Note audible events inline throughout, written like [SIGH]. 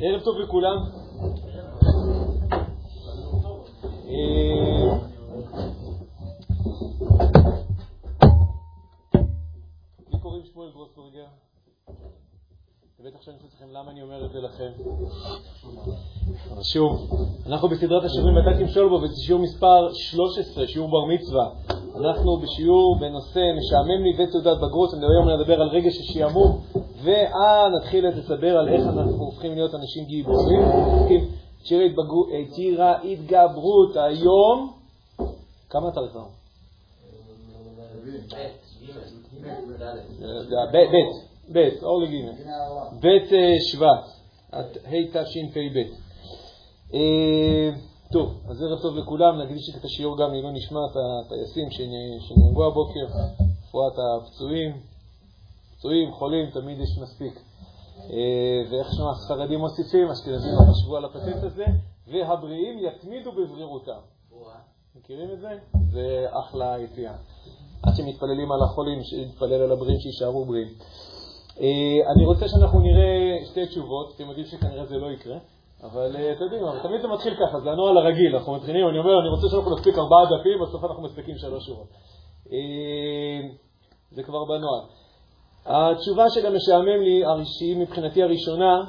ערב טוב לכולם. אה, לי קוראים שמואל גרוסברגר. ובטח שאני חושב לכם למה אני אומר את זה לכם. אבל שוב, אנחנו בסדרת השיעורים ואתה תמשול בו, וזה שיעור מספר 13, שיעור בר מצווה. אנחנו בשיעור בנושא משעמם לי ותעודת בגרות, אני היום נדבר על רגש השעמום, ואה נתחיל לדבר על איך אנחנו הופכים להיות אנשים גיבורים. טירה התגברות. היום, כמה תאריך היום? ב', ב', אור לג', ב' שבט, התשפ"ב. טוב, אז ערב טוב לכולם, נקדיש את השיעור גם לעילוי נשמת הטייסים שנהרגו הבוקר, רפואת הפצועים, פצועים, חולים, תמיד יש מספיק. ואיך שמה הספרדים מוסיפים, אשכנזים לא חשבו על הפטנט הזה, והבריאים יתמידו בבריאותם. מכירים את זה? זה אחלה יציאה. עד שמתפללים על החולים, שנתפלל על הבריאים שיישארו בריאים. אני רוצה שאנחנו נראה שתי תשובות, אתם יודעים שכנראה זה לא יקרה. אבל אתם יודעים, תמיד זה מתחיל ככה, זה הנוהל הרגיל, אנחנו מתחילים, אני אומר, אני רוצה שאנחנו נספיק ארבעה דפים, בסוף אנחנו מספיקים שלוש שורות. זה כבר בנוהל. התשובה של המשעמם לי, שהיא מבחינתי הראשונה,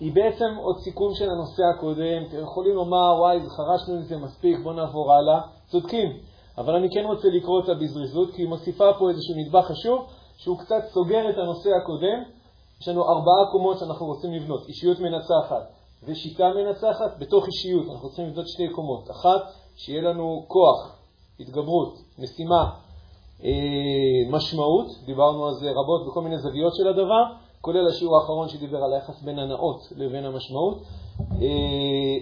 היא בעצם עוד סיכום של הנושא הקודם. אתם יכולים לומר, וואי, חרשנו עם זה מספיק, בואו נעבור הלאה. צודקים, אבל אני כן רוצה לקרוא אותה בזריזות, כי היא מוסיפה פה איזשהו נדבך חשוב, שהוא קצת סוגר את הנושא הקודם. יש לנו ארבעה קומות שאנחנו רוצים לבנות, אישיות מנצחת ושיטה מנצחת. בתוך אישיות אנחנו צריכים לבנות שתי קומות. אחת, שיהיה לנו כוח, התגברות, משימה, משמעות, דיברנו על זה רבות בכל מיני זוויות של הדבר, כולל השיעור האחרון שדיבר על היחס בין הנאות לבין המשמעות.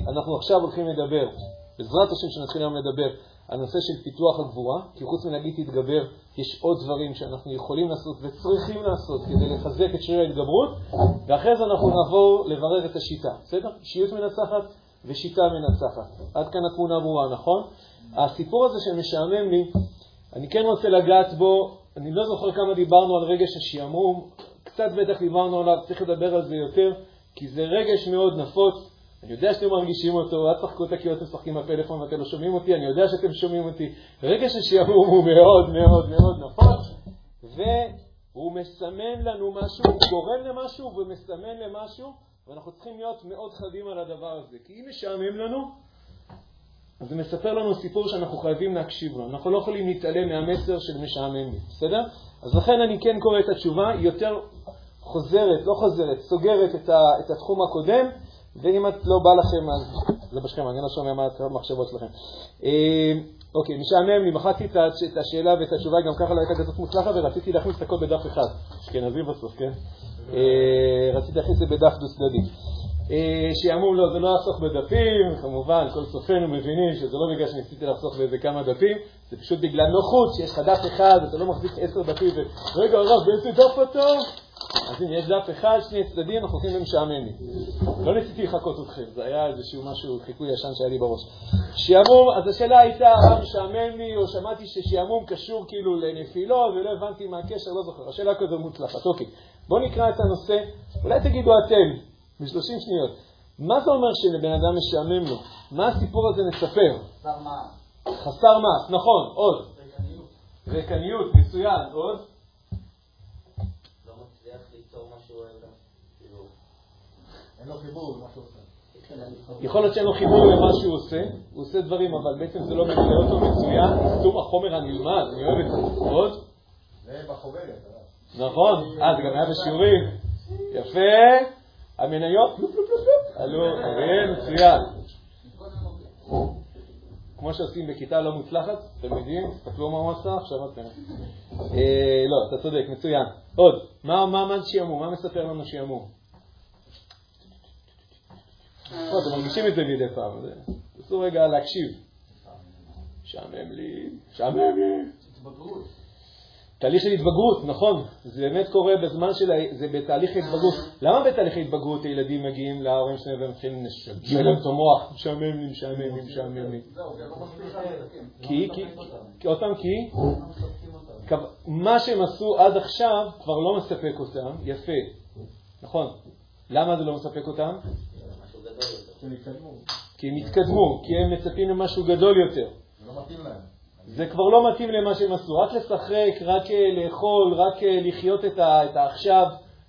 אנחנו עכשיו הולכים לדבר, בעזרת השם שנתחיל היום לדבר, על נושא של פיתוח הגבורה, כי חוץ מלהגיד תתגבר, יש עוד דברים שאנחנו יכולים לעשות וצריכים לעשות כדי לחזק את שריר ההתגברות, ואחרי זה אנחנו נעבור לברר את השיטה, בסדר? אישיות מנצחת ושיטה מנצחת. עד כאן התמונה ברורה, נכון? הסיפור הזה שמשעמם לי, אני כן רוצה לגעת בו, אני לא זוכר כמה דיברנו על רגש השעמום, קצת בטח דיברנו עליו, צריך לדבר על זה יותר, כי זה רגש מאוד נפוץ. אני יודע שאתם מרגישים אותו, אל תשחקו אותה כי אתם משחקים בפלאפון ואתם לא שומעים אותי, אני יודע שאתם שומעים אותי. רגש השעמום הוא מאוד מאוד מאוד נפוץ, והוא מסמן לנו משהו, הוא גורם למשהו ומסמן למשהו, ואנחנו צריכים להיות מאוד חדים על הדבר הזה. כי אם משעמם לנו, אז זה מספר לנו סיפור שאנחנו חייבים להקשיב לו. אנחנו לא יכולים להתעלם מהמסר של משעמם לי, בסדר? אז לכן אני כן קורא את התשובה, היא יותר חוזרת, לא חוזרת, סוגרת את, ה, את התחום הקודם, ואם את לא בא לכם, אז זה בשכם, אני לא שומע מה המחשבות שלכם. אוקיי, משעמם לי, מחקתי את השאלה ואת התשובה, גם ככה לא הייתה כזאת מוצלחת, ורציתי להכניס את הכל בדף אחד. אשכנזי בסוף, כן? רציתי להכניס את זה בדף דו-צדדי. שעמום לא, זה לא לחסוך בדפים, כמובן, כל צופינו מבינים שזה לא בגלל שניסיתי לחסוך באיזה כמה דפים, זה פשוט בגלל נוחות, שיש לך דף אחד, אתה לא מחזיק עשר דפים, ורגע, הרב, באיזה דף אתה? אז אם יש דף אחד, שני צדדים, אנחנו הולכים למשעמם. לא ניסיתי לחכות אתכם, זה היה איזשהו משהו, חיקוי ישן שהיה לי בראש. שעמום, אז השאלה הייתה, הרב משעמם לי, או שמעתי ששעמום קשור כאילו לנפילו, ולא הבנתי מה הקשר, לא זוכר. השאלה כזו מוצלחת. אוקיי, בואו נקרא את הנושא, אולי תגידו אתם, ב-30 שניות. מה זה אומר שלבן אדם משעמם לו? מה הסיפור הזה מספר? חסר מעש. חסר מעש, נכון, עוד. ריקניות. ריקניות, מצוין, עוד. לא מצליח ליצור מה שהוא אוהב. כאילו, אין לו חיבור למה שהוא עושה. יכול להיות שאין לו חיבור למה שהוא עושה, הוא עושה דברים, אבל בעצם זה לא ממלא אותו מצוין, יישום החומר הנלמד, אני אוהב את זה. עוד? זה בחוברת. הרב. נכון, אה, זה גם היה בשיעורים. יפה. המניות, פלופ פלופ פלופ עלו, כן, מצוין. כמו שעושים בכיתה לא מוצלחת, תלמידים, תסתכלו מה הוא עשה, עכשיו אתם. אה, לא, אתה צודק, מצוין. עוד, מה מה מה מספר לנו שעמום? לא, אתם מרגישים את זה מדי פעם, זה- תנסו רגע להקשיב. משעמם לי, משעמם לי. התבגרות. תהליך של התבגרות, נכון, זה באמת קורה בזמן של, ה- זה בתהליך התבגרות. למה בתהליך ההתבגרות הילדים מגיעים להורים שלהם ומתחילים לשגע להם את המוח? משעמם לי, משעמם לי, משעמם לי. זהו, זה לא. כי, כי, כי, עוד פעם כי, לא מה שהם עשו עד עכשיו כבר לא מספק אותם, יפה, נכון. למה זה לא מספק אותם? כי הם התקדמו, כי הם מצפים למשהו גדול יותר. זה לא מתאים להם. זה כבר לא מתאים למה שהם עשו. רק לשחק, רק אה, לאכול, רק אה, לחיות את העכשיו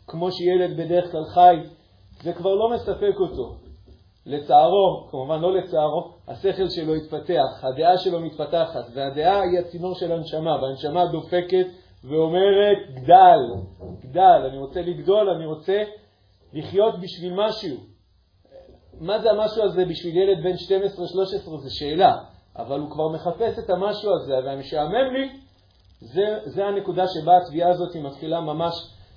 כמו שילד בדרך כלל חי, זה כבר לא מספק אותו. לצערו, כמובן לא לצערו, השכל שלו התפתח, הדעה שלו מתפתחת, והדעה היא הצינור של הנשמה, והנשמה דופקת ואומרת, גדל, גדל, אני רוצה לגדול, אני רוצה לחיות בשביל משהו. מה זה המשהו הזה בשביל ילד בן 12-13 זו שאלה, אבל הוא כבר מחפש את המשהו הזה, והמשעמם לי, זה, זה הנקודה שבה התביעה הזאת מתחילה ממש.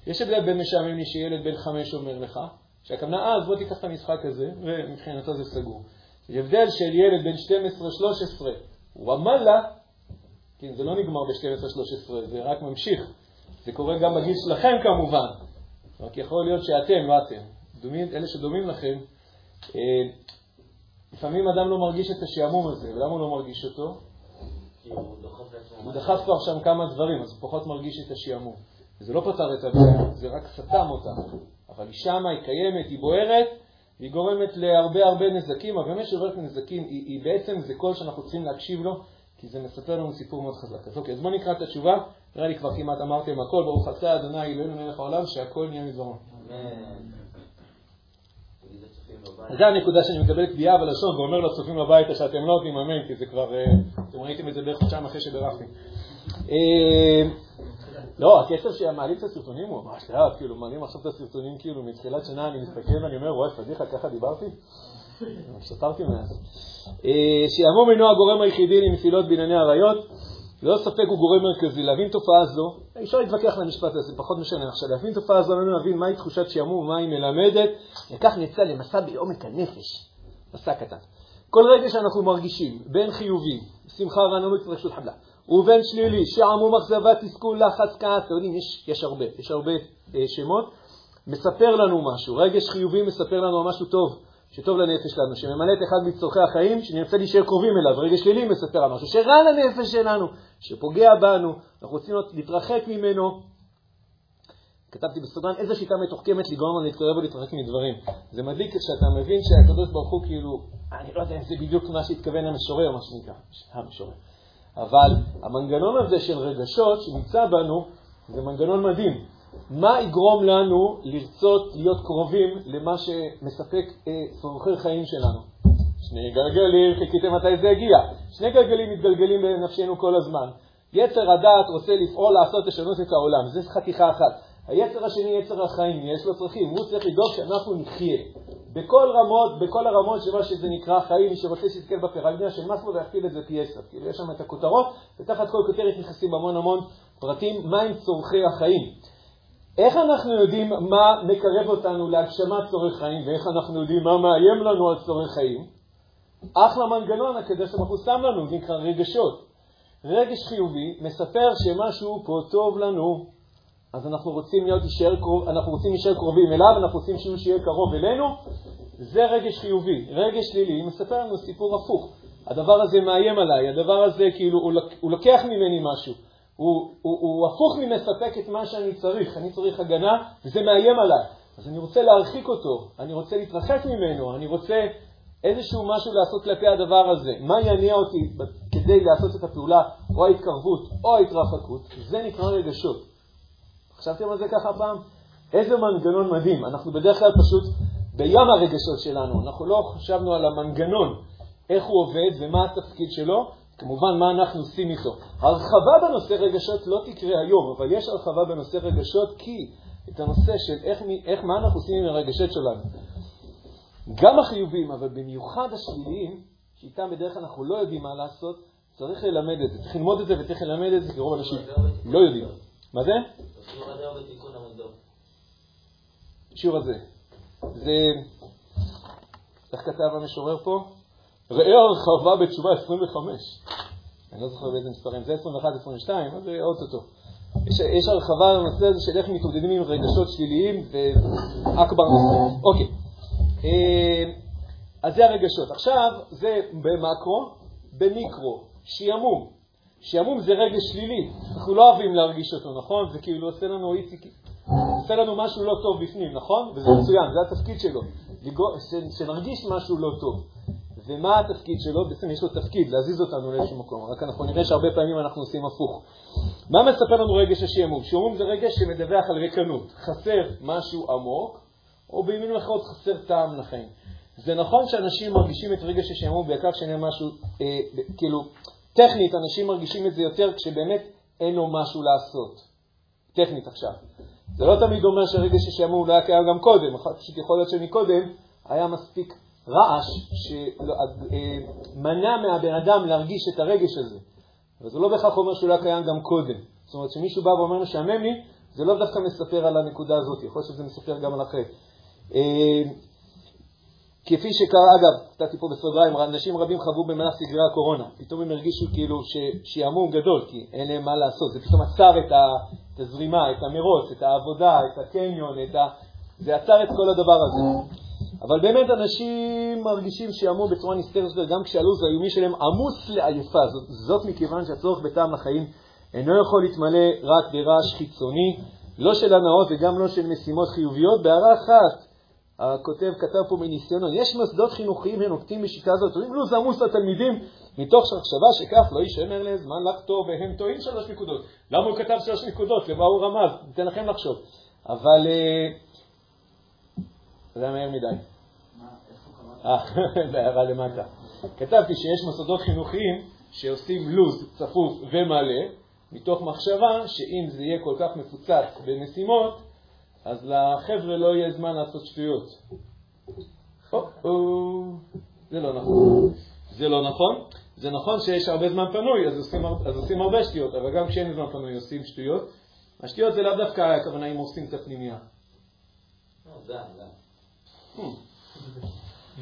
יש הבדל בין משעמם לי שילד בן חמש אומר לך, שהכוונה, אה, אז בוא תיקח את המשחק הזה, ומבחינתו זה סגור. הבדל של ילד בן 12-13, וואמאללה, כן, זה לא נגמר ב-12-13, זה רק ממשיך. זה קורה גם בגיל שלכם כמובן, רק יכול להיות שאתם, לא אתם. דומים, אלה שדומים לכם, אה, לפעמים אדם לא מרגיש את השעמום הזה, ולמה הוא לא מרגיש אותו? הוא. דחף כבר שם כמה דברים, אז הוא פחות מרגיש את השעמום. וזה לא פתר את הבעיה, זה רק סתם אותה. אבל היא שמה, היא קיימת, היא בוערת, והיא גורמת להרבה הרבה נזקים, אבל באמת שעוברת לנזקים, היא, היא בעצם, זה קול שאנחנו צריכים להקשיב לו, כי זה מספר לנו סיפור מאוד חזק. אז אוקיי, אז בואו נקרא את התשובה, נראה לי כבר כמעט אמרתם הכל, ברוך אתה אדוני אלוהינו מלך העולם, שהכל נהיה מדברו. אמן. תגיד לצופים בבית. אז זו הנקודה שאני מקבל קביעה בלשון ואומר לצופים בבית שאתם לא נותנים אמן, כי זה כבר, אה, אתם ראיתם את זה בערך חודשיים אחרי שבירכתי. אה, לא, הקצב שמעלים את הסרטונים הוא ממש לאט, כאילו מעלים עכשיו את הסרטונים כאילו מתחילת שנה, אני מסתכל ואני אומר, וואי, פדיחה, ככה דיברתי? שתרתי מאז. אה, שעמום אינו הגורם היחידי לנפילות בענייני עריות, ללא ספק הוא גורם מרכזי. להבין תופעה זו, אפשר להתווכח על המשפט הזה, פחות משנה עכשיו, להבין תופעה זו, עלינו להבין מהי תחושת שעמום ומה היא מלמדת, וכך נצא למסע בעומק הנפש, מסע קטן. כל רגע שאנחנו מרגישים, בין חיובי, שמחה, רעננות, התרגשות, חמלה, ובין שלילי, שעמום, אכזבה, תסכול, לחץ, כעס, אתם יודעים, יש, יש הרבה, יש הרבה אה, שמות, מספר לנו משהו. רגש חיובי מספר לנו משהו טוב, שטוב לנפש שלנו, שממלא את אחד מצורכי החיים, שנרצה להישאר קרובים אליו. רגש שלילי מספר על משהו שרע לנפש שלנו, שפוגע בנו, אנחנו רוצים להתרחק ממנו. כתבתי בסוגריים, איזו שיטה מתוחכמת לגרום לנו להתקרב ולהתרחק מדברים. זה מדליק כשאתה מבין שהקדוש ברוך הוא כאילו, אני לא יודע אם זה בדיוק מה שהתכוון המשורר, מה שנקרא, המשורר. אבל המנגנון הזה של רגשות שנמצא בנו, זה מנגנון מדהים. מה יגרום לנו לרצות להיות קרובים למה שמספק אה, צורכי חיים שלנו? שני גלגלים, חיכיתם מתי זה יגיע. שני גלגלים מתגלגלים בנפשנו כל הזמן. יצר הדעת רוצה לפעול, לעשות, לשנות את העולם. זו חתיכה אחת. היצר השני, יצר החיים, יש לו צרכים. הוא צריך לדאוג שאנחנו נחיה. בכל רמות, בכל הרמות של מה שזה נקרא חיים, מי שרוצה שיסתכל בפירמידה של מסלו ויכפיל את זה פי עשר. כאילו יש שם את הכותרות, ותחת כל כותרת נכנסים המון המון פרטים, מהם צורכי החיים. איך אנחנו יודעים מה מקרב אותנו להגשמת צורך חיים, ואיך אנחנו יודעים מה מאיים לנו על צורך חיים? אחלה מנגנון הקדוש ברוך הוא שם לנו, זה נקרא רגשות. רגש חיובי מספר שמשהו פה טוב לנו, אז אנחנו רוצים להיות קרוב, אנחנו רוצים להישאר קרובים אליו, אנחנו רוצים שהוא שיהיה קרוב אלינו, זה רגש חיובי. רגש שלילי מספר לנו סיפור הפוך. הדבר הזה מאיים עליי, הדבר הזה כאילו הוא לוקח ממני משהו. הוא, הוא, הוא הפוך ממספק את מה שאני צריך, אני צריך הגנה וזה מאיים עליי. אז אני רוצה להרחיק אותו, אני רוצה להתרחק ממנו, אני רוצה איזשהו משהו לעשות כלפי הדבר הזה. מה יניע אותי כדי לעשות את הפעולה, או ההתקרבות או ההתרחקות, זה נקרא רגשות. חשבתם על זה ככה פעם? איזה מנגנון מדהים. אנחנו בדרך כלל פשוט בים הרגשות שלנו, אנחנו לא חשבנו על המנגנון, איך הוא עובד ומה התפקיד שלו, כמובן מה אנחנו עושים איתו. הרחבה בנושא רגשות לא תקרה היום, אבל יש הרחבה בנושא רגשות כי את הנושא של איך, איך מה אנחנו עושים עם הרגשות שלנו. גם החיובים, אבל במיוחד השליליים, שאיתם בדרך כלל אנחנו לא יודעים מה לעשות, צריך ללמד את זה. צריך ללמוד את זה וצריך ללמד את זה, כי רוב האנשים לא יודעים. מה זה? השיעור הזה. זה, איך כתב המשורר פה? ראה הרחבה בתשובה 25. אני לא זוכר באיזה מספרים, זה 21, 22, אז זה אוטוטו. יש, יש הרחבה לנושא הזה של איך מתמודדים עם רגשות שליליים ואכבר נושא. אוקיי. אה, אז זה הרגשות. עכשיו, זה במקרו, במיקרו, שעמום. שעמום זה רגש שלילי, אנחנו לא אוהבים להרגיש אותו, נכון? זה כאילו עושה לנו איציק, עושה לנו משהו לא טוב בפנים, נכון? וזה מצוין, זה התפקיד שלו, שנרגיש משהו לא טוב. ומה התפקיד שלו? בעצם יש לו תפקיד, להזיז אותנו לאיזשהו מקום, רק אנחנו נראה שהרבה פעמים אנחנו עושים הפוך. מה מספר לנו רגש השעמום? שעמום זה רגש שמדווח על ריקנות, חסר משהו עמוק, או במילים אחרות חסר טעם לחיים. זה נכון שאנשים מרגישים את רגש השעמום בעיקר כשאין משהו, אה, כאילו, טכנית אנשים מרגישים את זה יותר כשבאמת אין לו משהו לעשות. טכנית עכשיו. זה לא תמיד אומר שרגש השעמום לא היה קיים גם קודם, פשוט יכול להיות שמקודם היה מספיק רעש שמנע אה, מהבן אדם להרגיש את הרגש הזה. אבל זה לא בהכרח אומר שהוא לא קיים גם קודם. זאת אומרת, כשמישהו בא ואומר משעמם לי, זה לא דווקא מספר על הנקודה הזאת, יכול להיות שזה מספר גם על אחרי. אה, כפי שקרה, אגב, נתתי פה בסוגריים, אנשים רבים חוו במהלך סגרי הקורונה. פתאום הם הרגישו כאילו שעמום גדול, כי אין להם מה לעשות. זה פתאום עצר את הזרימה, את המרוץ, את העבודה, את הקניון, את ה... זה עצר את כל הדבר הזה. אבל באמת אנשים מרגישים שעמום בצורה נסתרת גם כשהלו"ז היומי שלהם עמוס לעייפה. זאת, זאת מכיוון שהצורך בטעם לחיים אינו יכול להתמלא רק ברעש חיצוני, לא של הנאות וגם לא של משימות חיוביות. בהערה אחת, הכותב כתב פה מניסיונו, יש מוסדות חינוכיים הנוקטים בשיטה הזאת, אומרים לו זה עמוס לתלמידים, מתוך מחשבה שכך לא יישמר להם זמן לחתור, והם טועים שלוש נקודות. למה הוא כתב שלוש נקודות? למה הוא רמז? ניתן לכם לחשוב. אבל אה, זה היה מהר מדי. [LAUGHS] זה הערה למטה. כתבתי שיש מוסדות חינוכיים שעושים לו"ז צפוף ומלא, מתוך מחשבה שאם זה יהיה כל כך מפוצץ במשימות, אז לחבר'ה לא יהיה זמן לעשות שטויות. זה לא נכון. זה לא נכון. זה נכון שיש הרבה זמן פנוי, אז עושים, אז עושים הרבה שטויות, אבל גם כשאין זמן פנוי עושים שטויות. השטויות זה לאו דווקא הכוונה אם עושים את הפנימייה.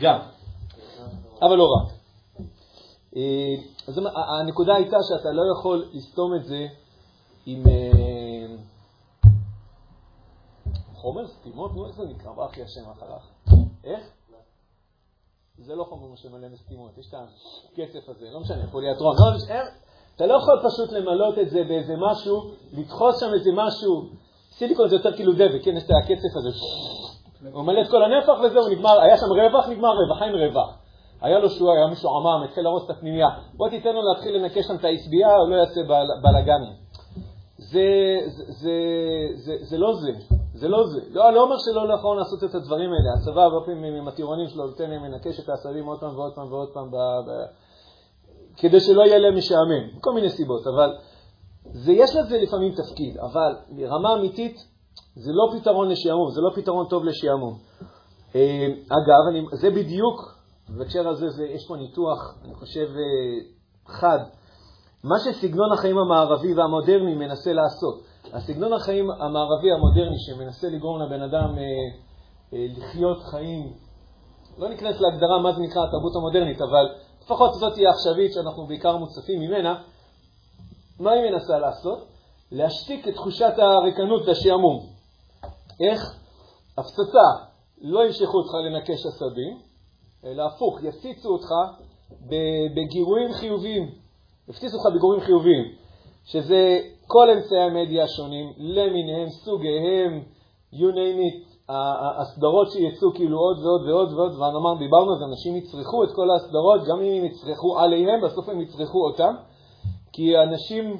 גם, אבל לא רק. אה, אז הנקודה הייתה שאתה לא יכול לסתום את זה עם אה, חומר סתימות, נו, איך זה נקרא? ברכי השם אחריך. איך? זה לא חומר שמלא מסתימות, יש את הקצף הזה, לא משנה, פוליאטרון. לא, אתה לא יכול פשוט למלות את זה באיזה משהו, לדחוס שם איזה משהו, סיליקון זה יותר כאילו דבק, כן, יש את הקצף הזה. הוא מלא את כל הנפח וזהו, נגמר, היה שם רווח, נגמר רווח, אין רווח. היה לו שהוא היה משועמם, התחיל להרוס את הפנימייה. בוא תיתן לו להתחיל לנקש שם את העשבייה, הוא לא יעשה בלאגנים. זה, זה, זה, זה, זה לא זה, זה לא זה. לא, לא אומר שלא נכון לעשות את הדברים האלה. הצבא, הרבה פעמים עם הטירונים שלו, נותן להם לנקש את העשבים עוד פעם ועוד פעם ועוד פעם, ב, ב, כדי שלא יהיה להם משעמם, מכל מיני סיבות. אבל זה, יש לזה לפעמים תפקיד, אבל ברמה אמיתית, זה לא פתרון לשעמום, זה לא פתרון טוב לשעמום. אה, אגב, אני, זה בדיוק, בהקשר הזה זה, יש פה ניתוח, אני חושב, אה, חד. מה שסגנון החיים המערבי והמודרני מנסה לעשות, הסגנון החיים המערבי המודרני שמנסה לגרום לבן אדם אה, אה, לחיות חיים, לא ניכנס להגדרה מה זה נקרא התרבות המודרנית, אבל לפחות זאת תהיה עכשווית שאנחנו בעיקר מוצפים ממנה, מה היא מנסה לעשות? להשתיק את תחושת הריקנות והשעמום. איך? הפצצה, לא ימשכו אותך לנקש עשבים, אלא הפוך, יפציצו אותך בגירויים חיוביים. יפציצו אותך בגירויים חיוביים, שזה כל אמצעי המדיה השונים, למיניהם, סוגיהם, you name it, הסדרות שיצאו כאילו עוד ועוד ועוד ועוד, ואמרנו, דיברנו על זה, אנשים יצרכו את כל הסדרות, גם אם הם יצרכו עליהם, בסוף הם יצרכו אותם, כי אנשים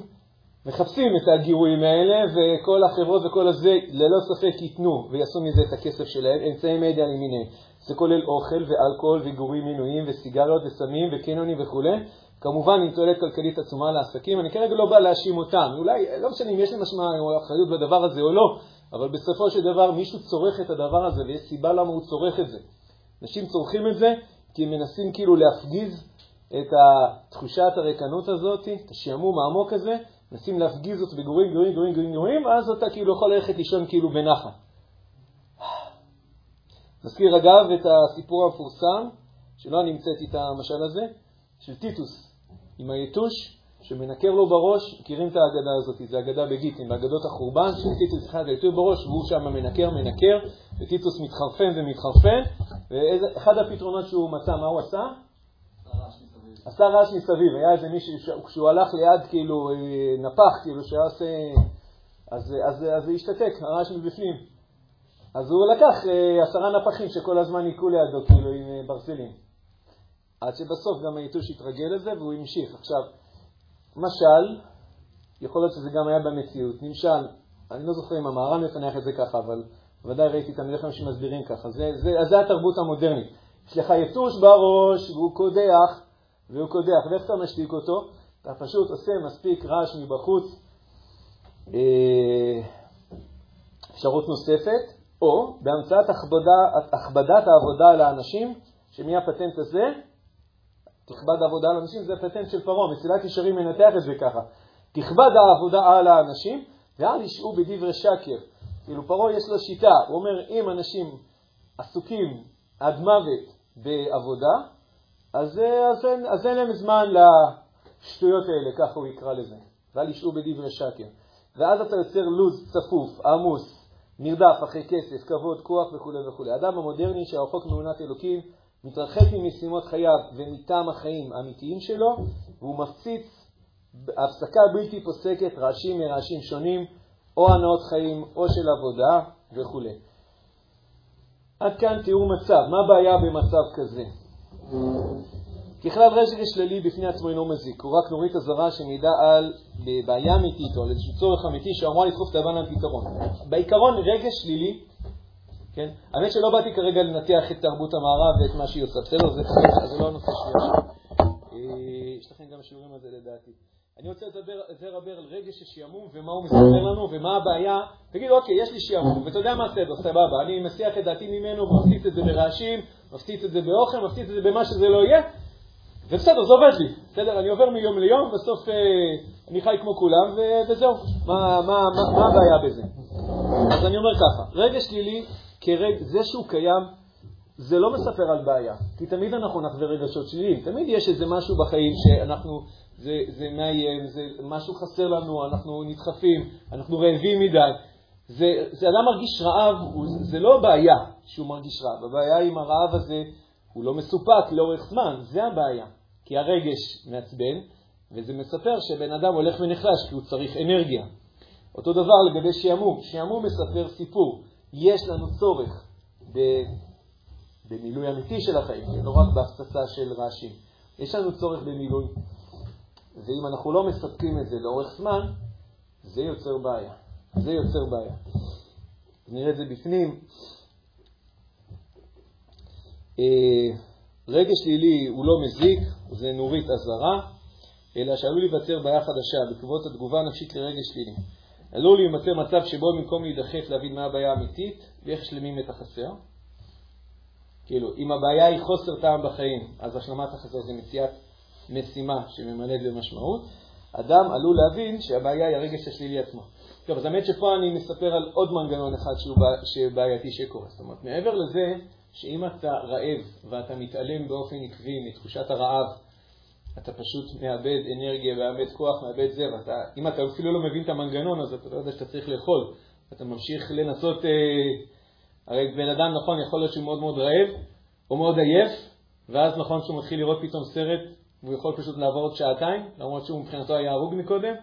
מחפשים את הגירויים האלה, וכל החברות וכל הזה ללא ספק ייתנו ויעשו מזה את הכסף שלהם, אמצעי מדיה למיניהם. זה כולל אוכל ואלכוהול וגירויים מינויים וסיגריות וסמים וקניונים וכו'. כמובן עם תועלת כלכלית עצומה לעסקים. אני כרגע לא בא להאשים אותם. אולי, לא משנה אם יש לי משמע או אחריות בדבר הזה או לא, אבל בסופו של דבר מישהו צורך את הדבר הזה ויש סיבה למה הוא צורך את זה. אנשים צורכים את זה כי הם מנסים כאילו להפגיז את תחושת הריקנות הזאת, את השעמום העמוק הזה, מנסים להפגיז אותו בגורים, גורים, גורים, גורים, גורים, אז אתה כאילו יכול ללכת לישון כאילו בנחת. נזכיר אגב את הסיפור המפורסם, שלא אני המצאתי את המשל הזה, של טיטוס עם היתוש שמנקר לו בראש, מכירים את האגדה הזאת, זו אגדה בגיטין, באגדות החורבן, שטיטוס אחד היתור בראש והוא שם מנקר, מנקר, וטיטוס מתחרפן ומתחרפן, ואחד הפתרונות שהוא מצא, מה הוא עשה? עשה רעש מסביב, היה איזה מישהו, כשהוא הלך ליד כאילו אה, נפח, כאילו שהיה עושה, אז, אז, אז זה השתתק, הרעש מבפנים. אז הוא לקח אה, עשרה נפחים שכל הזמן היכו לידו, כאילו עם אה, ברזלים. עד שבסוף גם היתוש התרגל לזה והוא המשיך. עכשיו, משל, יכול להיות שזה גם היה במציאות, נמשל, אני לא זוכר אם המהר"ן מפנח את זה ככה, אבל ודאי ראיתי תלמידי חיים שמסבירים ככה. זה, זה, זה התרבות המודרנית. יש לך יתוש בראש והוא קודח, והוא קודח, ואיך אתה משתיק אותו? אתה פשוט עושה מספיק רעש מבחוץ. אה, אפשרות נוספת, או בהמצאת הכבדה, הכבדת העבודה על האנשים, שמי הפטנט הזה? תכבד העבודה על האנשים, זה הפטנט של פרעה, מסילת ישרים מנתח את זה ככה. תכבד העבודה על האנשים, ואל ישעו בדברי שקר. כאילו פרעה יש לו שיטה, הוא אומר, אם אנשים עסוקים עד מוות בעבודה, אז, אז, אין, אז אין להם זמן לשטויות האלה, ככה הוא יקרא לזה. ואל ישעו בדברי שקר. ואז אתה יוצר לוז צפוף, עמוס, נרדף אחרי כסף, כבוד, כוח וכו' וכו'. האדם המודרני שהרחוק מאונת אלוקים, מתרחק ממשימות חייו ומטעם החיים האמיתיים שלו, והוא מפציץ הפסקה בלתי פוסקת רעשים מרעשים שונים, או הנאות חיים או של עבודה וכו'. עד כאן תיאור מצב. מה הבעיה במצב כזה? ככלל רגש שלילי בפני עצמו אינו מזיק, הוא רק נורית אזהרה שמעידה על בעיה אמיתית או על איזשהו צורך אמיתי שאמורה לדחוף את הבן לפתרון. בעיקרון רגש שלילי, כן? האמת שלא באתי כרגע לנתח את תרבות המערב ואת מה שהיא עושה, בסדר? זה, לא הנושא שלי. אה, יש לכם גם שיעורים על זה לדעתי. אני רוצה לדבר על רגש השעמום ומה הוא מספר לנו ומה הבעיה. תגיד, אוקיי, יש לי שעמום, ואתה יודע מה הסדר, סבבה, אני מסיח את דעתי ממנו, מפציץ את זה ברעשים, מפציץ את זה באוכל, מפציץ את זה במה שזה לא יהיה, ובסדר, זה עובד לי, בסדר? אני עובר מיום ליום, בסוף אה, אני חי כמו כולם, ו- וזהו. מה, מה, מה, מה הבעיה בזה? אז אני אומר ככה, רגש שלילי, כרג, זה שהוא קיים, זה לא מספר על בעיה, כי תמיד אנחנו נחווה רגשות שליליים. תמיד יש איזה משהו בחיים שאנחנו, זה, זה מאיים, זה משהו חסר לנו, אנחנו נדחפים, אנחנו רעבים מדי. זה, זה אדם מרגיש רעב, הוא, זה לא בעיה שהוא מרגיש רעב, הבעיה עם הרעב הזה, הוא לא מסופק לאורך זמן, זה הבעיה. כי הרגש מעצבן, וזה מספר שבן אדם הולך ונחלש כי הוא צריך אנרגיה. אותו דבר לגבי שעמום. שעמום מספר סיפור. יש לנו צורך במילוי אמיתי של החיים, לא רק בהפצצה של רעשים. יש לנו צורך במילוי, ואם אנחנו לא מספקים את זה לאורך זמן, זה יוצר בעיה. זה יוצר בעיה. נראה את זה בפנים. אה, רגש שלילי הוא לא מזיק, זה נורית אזהרה, אלא שעלול להיווצר בעיה חדשה בעקבות התגובה הנפשית לרגש שלילי. עלול להימצא מצב שבו במקום להידחף להבין מה הבעיה האמיתית ואיך שלמים את החסר. כאילו, אם הבעיה היא חוסר טעם בחיים, אז השלמת החסר זה מציאת משימה שממלאת במשמעות. אדם עלול להבין שהבעיה היא הרגש השלילי עצמו. טוב, אז האמת שפה אני מספר על עוד מנגנון אחד שהוא בעייתי שקורה. זאת אומרת, מעבר לזה שאם אתה רעב ואתה מתעלם באופן עקבי מתחושת הרעב, אתה פשוט מאבד אנרגיה, מאבד כוח, מאבד זה, ואתה, אם אתה אפילו לא מבין את המנגנון, אז אתה לא יודע שאתה צריך לאכול. אתה ממשיך לנסות, אה, הרי בן אדם, נכון, יכול להיות שהוא מאוד מאוד רעב, או מאוד עייף, ואז נכון שהוא מתחיל לראות פתאום סרט, והוא יכול פשוט לעבור עוד שעתיים, למרות שהוא מבחינתו היה הרוג מקודם,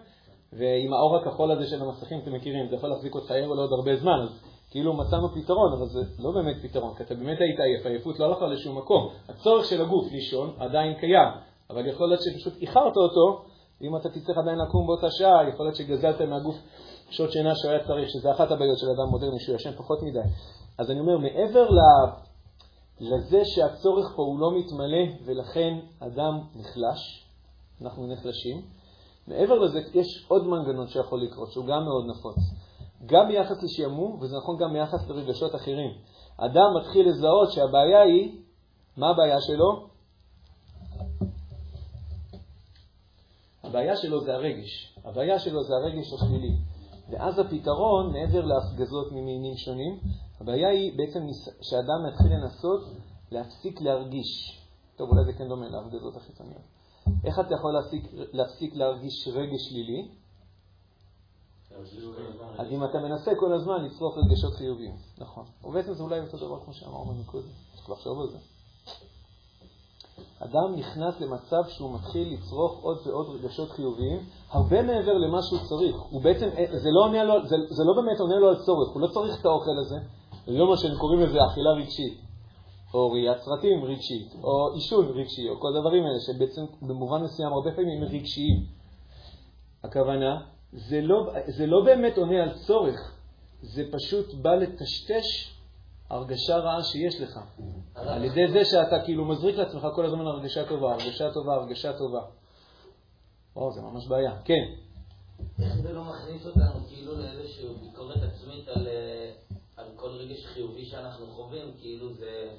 ועם האור הכחול הזה של המסכים, אתם מכירים, זה יכול להחזיק אותך ער לעוד הרבה זמן, אז כאילו מצאנו פתרון, אבל זה לא באמת פתרון, כי אתה באמת היית עייף, עייפות לא הלכה לשום מקום. הצורך של הגוף לישון עדיין קיים, אבל יכול להיות שפשוט איחרת אותו, ואם אתה תצטרך עדיין לקום באותה שעה, יכול להיות שגזלת מהגוף שעות שינה שהוא היה צריך, שזה אחת הבעיות של אדם מודרני, שהוא ישן פחות מדי. אז אני אומר, מעבר לזה שהצורך פה הוא לא מתמלא, ולכן אדם נחלש, אנחנו נחלשים, מעבר לזה יש עוד מנגנון שיכול לקרות, שהוא גם מאוד נפוץ. גם ביחס לשעמום, וזה נכון גם ביחס לרגשות אחרים. אדם מתחיל לזהות שהבעיה היא, מה הבעיה שלו? הבעיה שלו זה הרגש. הבעיה שלו זה הרגש השלילי. ואז הפתרון, מעבר להפגזות ממינים שונים, הבעיה היא בעצם שאדם מתחיל לנסות להפסיק להרגיש. טוב, אולי זה כן דומה להפגזות החיצוניות. איך אתה יכול להפסיק, להפסיק להרגיש רגש שלילי? אז אם אתה מנסה כל הזמן לצרוך רגשות חיוביים, נכון. ובעצם זה אולי אותו דבר כמו שאמרנו מקודם, צריך לחשוב על זה. אדם נכנס למצב שהוא מתחיל לצרוך עוד ועוד רגשות חיוביים, הרבה מעבר למה שהוא צריך. הוא בעצם, זה לא, לו, זה, זה לא באמת עונה לו על צורך, הוא לא צריך את האוכל הזה. לא מה שהם קוראים לזה אכילה רגשית, או ראיית סרטים רגשית, או עישון רגשי, או כל הדברים האלה, שבעצם במובן מסוים הרבה פעמים הם רגשיים. הכוונה, זה לא, זה לא באמת עונה על צורך, זה פשוט בא לטשטש הרגשה רעה שיש לך. על ידי זה שאתה כאילו מזריק לעצמך כל הזמן הרגשה טובה, הרגשה טובה, הרגשה טובה. וואו, זה ממש בעיה. כן. איך זה לא מכניס אותנו כאילו לאיזושהי ביקורת רגש חיובי שאנחנו חווים, כאילו זה,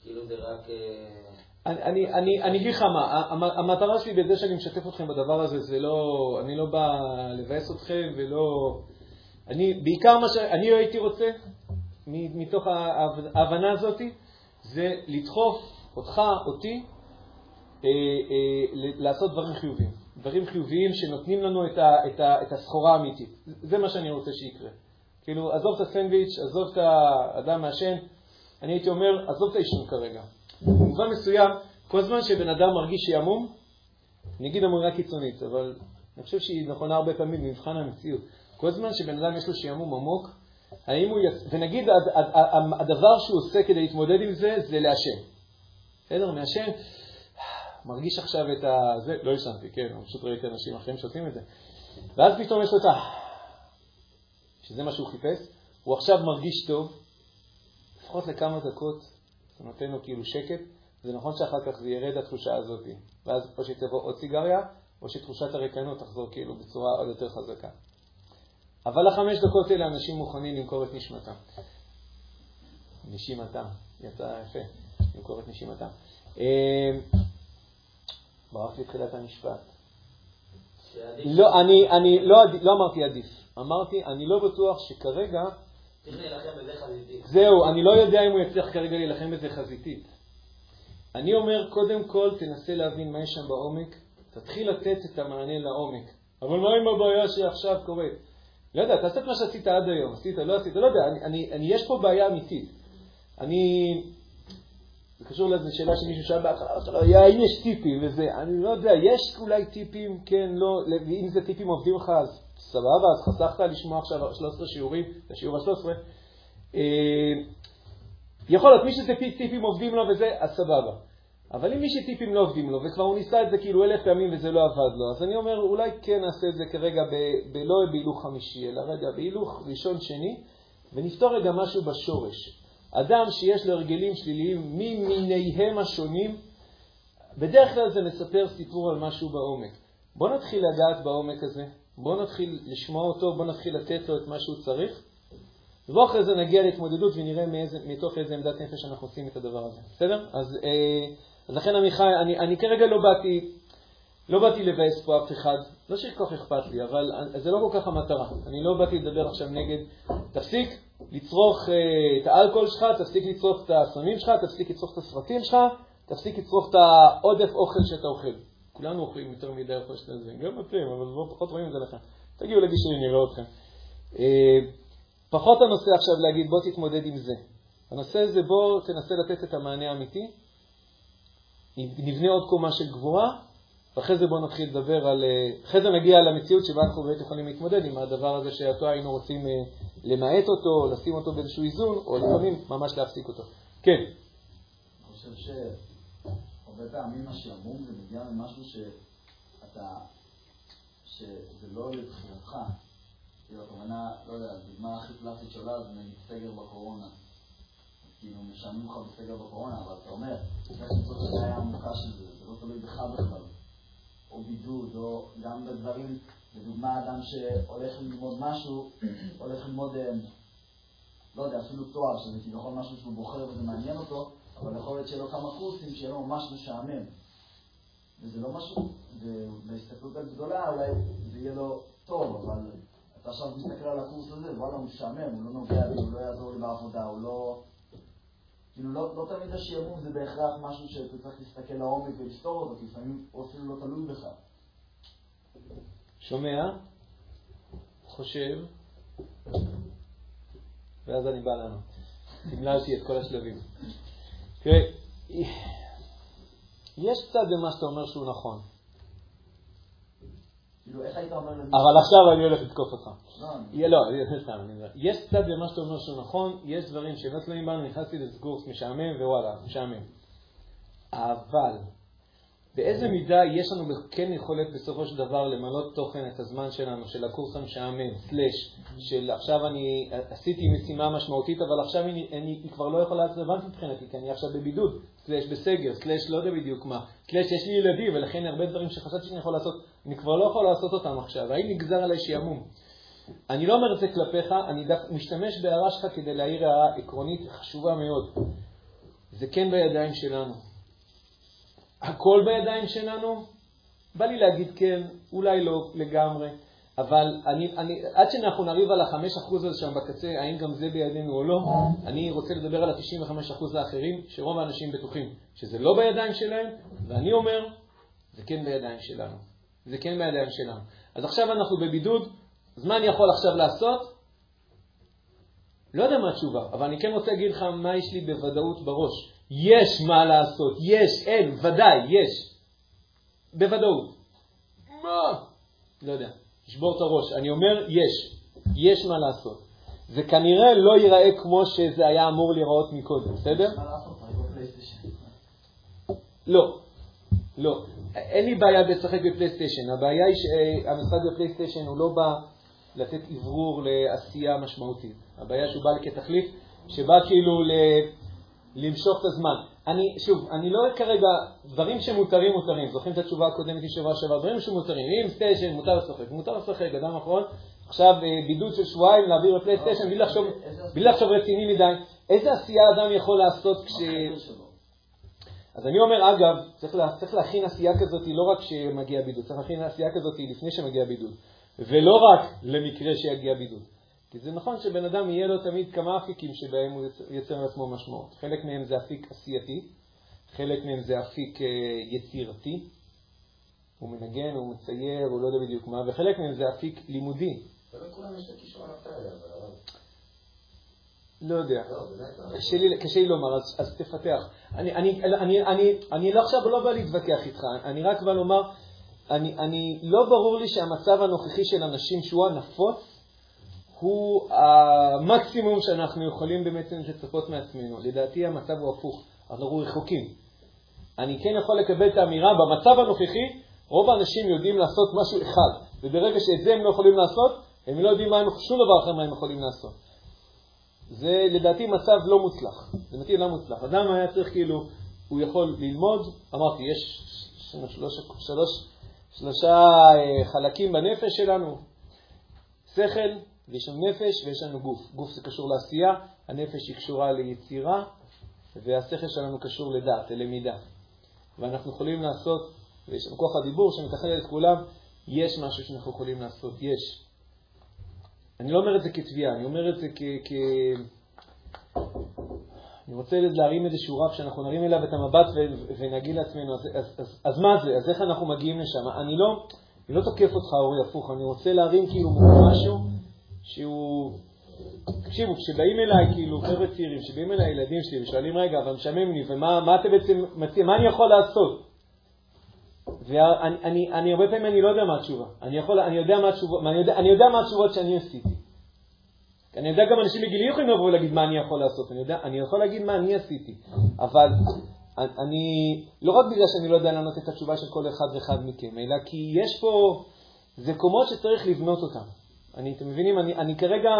כאילו זה רק... אה, אני, אגיד לך מה, המטרה שלי בזה שאני משתף אתכם בדבר הזה, זה לא, אני לא בא לבאס אתכם ולא... אני, בעיקר מה שאני הייתי רוצה, מתוך ההבנה הזאת, זה לדחוף אותך, אותי, אה, אה, לעשות דברים חיוביים. דברים חיוביים שנותנים לנו את, ה, את, ה, את הסחורה האמיתית. זה מה שאני רוצה שיקרה. כאילו, עזוב את הסנדוויץ', עזוב את האדם מעשן, אני הייתי אומר, עזוב את העישון כרגע. במובן מסוים, כל זמן שבן אדם מרגיש שעמום, אני אגיד אמירה קיצונית, אבל אני חושב שהיא נכונה הרבה פעמים במבחן המציאות. כל זמן שבן אדם יש לו שעמום עמוק, האם הוא יצ... ונגיד הדבר שהוא עושה כדי להתמודד עם זה, זה לעשן. בסדר? מעשן, מרגיש עכשיו את ה... זה, לא ישנתי, כן, פשוט ראיתי אנשים אחרים שעושים את זה. ואז פתאום יש לו את ה... שזה מה שהוא חיפש, הוא עכשיו מרגיש טוב, לפחות לכמה דקות, זה נותן לו כאילו שקט, זה נכון שאחר כך זה ירד התחושה הזאת, ואז או שתבוא עוד סיגריה, או שתחושת הריקנות תחזור כאילו בצורה עוד יותר חזקה. אבל לחמש דקות האלה אנשים מוכנים למכור את נשמתם. נשימתם, יצא יפה, למכור את נשימתם. אה, ברח לי תחילת המשפט. לא, אני, אני לא, לא אמרתי עדיף, אמרתי, אני לא בטוח שכרגע... צריך להילחם בזה חזיתית. זהו, אני לא יודע אם הוא יצליח כרגע להילחם בזה חזיתית. אני אומר, קודם כל תנסה להבין מה יש שם בעומק, תתחיל לתת את המענה לעומק. אבל מה עם הבעיה שעכשיו קורית? לא יודע, תעשה את מה שעשית עד היום, עשית, לא עשית, לא יודע, אני, אני, אני, יש פה בעיה אמיתית. אני, זה קשור לשאלה שמישהו שאל בהתחלה, האם יש טיפים וזה, אני לא יודע, יש אולי טיפים, כן, לא, ואם זה טיפים עובדים לך, אז סבבה, אז חסכת לשמוע עכשיו 13 שיעורים, זה שיעור ה-13. אה, יכול להיות, מי שזה טיפים עובדים לו וזה, אז סבבה. אבל אם מי שטיפים לא עובדים לו, וכבר הוא ניסה את זה כאילו אלף פעמים וזה לא עבד לו, אז אני אומר, אולי כן נעשה את זה כרגע ב, ב, לא בהילוך חמישי, אלא רגע בהילוך ראשון-שני, ונפתור רגע משהו בשורש. אדם שיש לו הרגלים שליליים ממיניהם השונים, בדרך כלל זה מספר סיפור על משהו בעומק. בואו נתחיל לגעת בעומק הזה, בואו נתחיל לשמוע אותו, בואו נתחיל לתת לו את מה שהוא צריך, ובואו אחרי זה נגיע להתמודדות ונראה מאיזה, מתוך איזה עמדת נפש אנחנו עושים את הדבר הזה. בסדר? אז... אה, אז לכן עמיחי, אני, אני כרגע לא באתי, לא באתי לבאס פה אף אחד, לא שכל כך אכפת לי, אבל זה לא כל כך המטרה. אני לא באתי לדבר עכשיו נגד, תפסיק לצרוך uh, את האלכוהול שלך, תפסיק לצרוך את הסמים שלך, תפסיק לצרוך את הסרטים שלך, תפסיק לצרוך את העודף אוכל שאתה אוכל. כולנו אוכלים יותר מדי אוכל שאתה זה, גם אתם, אבל לא פחות רואים את זה לכם. תגיעו לגישורים, נראה אתכם. Uh, פחות הנושא עכשיו להגיד, בוא תתמודד עם זה. הנושא הזה, בוא תנסה לתת את המענה האמיתי, נבנה עוד קומה של גבוהה, ואחרי זה בואו נתחיל לדבר על... אה, אחרי זה נגיע למציאות שבה אנחנו באמת יכולים להתמודד עם הדבר הזה שאותו היינו רוצים אה, למעט אותו, לשים אותו באיזשהו איזון, או לפעמים ממש להפסיק אותו. כן. אני חושב שהרבה פעמים השעמום זה מגיע ממשהו שאתה... שזה לא לבחירתך. כאילו, הכוונה, לא יודע, הדוגמה הכי קלאסית שעולה זה נגיד סגר בקורונה. כאילו משעמם לך בסגר בקורונה, אבל אתה אומר, צריך למצוא את הבעיה העמוקה של זה, זה לא תלוי בך בכלל. או בידוד, או גם בדברים, לדוגמה, אדם שהולך ללמוד משהו, הולך ללמוד, אה, לא יודע, אפילו תואר, שזה כביכול משהו שהוא בוחר וזה מעניין אותו, אבל יכול להיות לו כמה קורסים שיהיה לו ממש משעמם. וזה לא משהו, ובהסתכלות הגדולה אולי זה יהיה לו טוב, אבל אתה עכשיו מסתכל על הקורס הזה, וואלה, הוא משעמם, הוא לא נוגע לי, הוא לא יעזור לי בעבודה, הוא לא... כאילו לא, לא תמיד השעמום זה בהכרח משהו שאתה צריך להסתכל לעומק ולפתור אותו, כי לפעמים הוא אפילו לא תלוי בך. שומע, חושב, ואז אני בא לענות. תמללתי את כל השלבים. תראה, יש צד במה שאתה אומר שהוא נכון. כאילו? אבל עכשיו אני הולך לתקוף אותך. לא, לא, סתם, אני אומר. יש צד במה שאתה אומר שהוא נכון, יש דברים שלא תלויים בנו, נכנסתי קורס משעמם, ווואלה, משעמם. אבל, באיזה מידה יש לנו כן יכולת בסופו של דבר למלות תוכן את הזמן שלנו, של הקורס המשעמם, סלאש, של עכשיו אני עשיתי משימה משמעותית, אבל עכשיו אני, אני, היא כבר לא יכולה להיות רלוונטית מבחינתי, כי אני עכשיו בבידוד, סלאש בסגר, סלאש לא יודע בדיוק מה, סלאש יש לי ילדים, ולכן הרבה דברים שחשבתי שאני יכול לעשות, אני כבר לא יכול לעשות אותם עכשיו, האם נגזר עליי שעמום. אני לא אומר את זה כלפיך, אני דווקא משתמש בהערה שלך כדי להעיר הערה עקרונית חשובה מאוד. זה כן בידיים שלנו. הכל בידיים שלנו? בא לי להגיד כן, אולי לא לגמרי, אבל אני, אני, עד שאנחנו נריב על החמש אחוז הזה שם בקצה, האם גם זה בידינו או לא, אני רוצה לדבר על ה-95 אחוז האחרים, שרוב האנשים בטוחים שזה לא בידיים שלהם, ואני אומר, זה כן בידיים שלנו. זה כן בידיים שלנו. אז עכשיו אנחנו בבידוד, אז מה אני יכול עכשיו לעשות? לא יודע מה התשובה, אבל אני כן רוצה להגיד לך מה יש לי בוודאות בראש. יש מה לעשות, יש, אין, ודאי, יש. בוודאות. מה? לא יודע, שבור את הראש. אני אומר, יש. יש מה לעשות. זה כנראה לא ייראה כמו שזה היה אמור להיראות מקודם, בסדר? בפלייסטיישן. לא, לא. אין לי בעיה לשחק בפלייסטיישן. הבעיה היא שהמשחק בפלייסטיישן הוא לא בא לתת אוורור לעשייה משמעותית. הבעיה שהוא בא כתחליף, שבא כאילו. למשוך את הזמן. אני, שוב, אני לא כרגע, דברים שמותרים מותרים, זוכרים את התשובה הקודמת משבוע שעבר, דברים שמותרים, אם סטיישן מותר לשחק, מותר לשחק, אדם אחרון, עכשיו אה, בידוד של שבועיים להעביר בפלייסטיישן בלי לחשוב, בלי לחשוב רציני מדי, איזה עשייה אדם יכול לעשות כש... אז אני אומר, אגב, צריך, לה, צריך להכין עשייה כזאת לא רק כשמגיע בידוד, צריך להכין עשייה כזאת לפני שמגיע בידוד, ולא רק למקרה שיגיע בידוד. כי זה נכון שבן אדם יהיה לו תמיד כמה אפיקים שבהם הוא יוצר לעצמו משמעות. חלק מהם זה אפיק עשייתי, חלק מהם זה אפיק אה, יצירתי, הוא מנגן, הוא מצייר, הוא לא יודע בדיוק מה, וחלק מהם זה אפיק לימודי. הרב. לא יודע. לא, לא. קשה לי, לומר, אז, תפתח. אני, לא עכשיו לא בא להתווכח איתך, אני רק בא לומר, אני, לא ברור לי שהמצב הנוכחי של אנשים שהוא הנפוץ, הוא המקסימום שאנחנו יכולים באמת לצפות מעצמנו. לדעתי המצב הוא הפוך, אנחנו רחוקים. אני כן יכול לקבל את האמירה, במצב הנוכחי, רוב האנשים יודעים לעשות משהו אחד, וברגע שאת זה הם לא יכולים לעשות, הם לא יודעים מה הם, שום דבר אחר מה הם יכולים לעשות. זה לדעתי מצב לא מוצלח. לדעתי לא מוצלח. אדם היה צריך כאילו, הוא יכול ללמוד, אמרתי, יש שלוש, שלוש, שלושה אה, חלקים בנפש שלנו, שכל, ויש לנו נפש ויש לנו גוף. גוף זה קשור לעשייה, הנפש היא קשורה ליצירה, והשכל שלנו קשור לדעת, ללמידה. ואנחנו יכולים לעשות, ויש לנו כוח הדיבור שמתכלל את כולם, יש משהו שאנחנו יכולים לעשות, יש. אני לא אומר את זה כתביעה, אני אומר את זה כ... כ... אני רוצה להרים איזשהו רף שאנחנו נרים אליו את המבט ו- ונגיד לעצמנו, אז, אז, אז, אז מה זה? אז איך אנחנו מגיעים לשם? אני לא, אני לא תוקף אותך, אורי, הפוך, אני רוצה להרים כאילו משהו שהוא... תקשיבו, כשבאים אליי, כאילו, חבר'ה צעירים, כשבאים אליי ילדים שלי ושואלים, רגע, אבל משעמם לי, ומה מה אתה בעצם מציע, מה אני יכול לעשות? ואני אני, אני, הרבה פעמים אני לא יודע מה התשובה. אני, יכול, אני, יודע מה התשובות, אני, יודע, אני יודע מה התשובות שאני עשיתי. אני יודע גם אנשים בגילי יכולים לבוא ולהגיד מה אני יכול לעשות. אני, יודע, אני יכול להגיד מה אני עשיתי. אבל אני, לא רק בגלל שאני לא יודע לענות את התשובה של כל אחד ואחד מכם, אלא כי יש פה, זה קומות שצריך לבנות אותן. אני, אתם מבינים? אני, אני כרגע,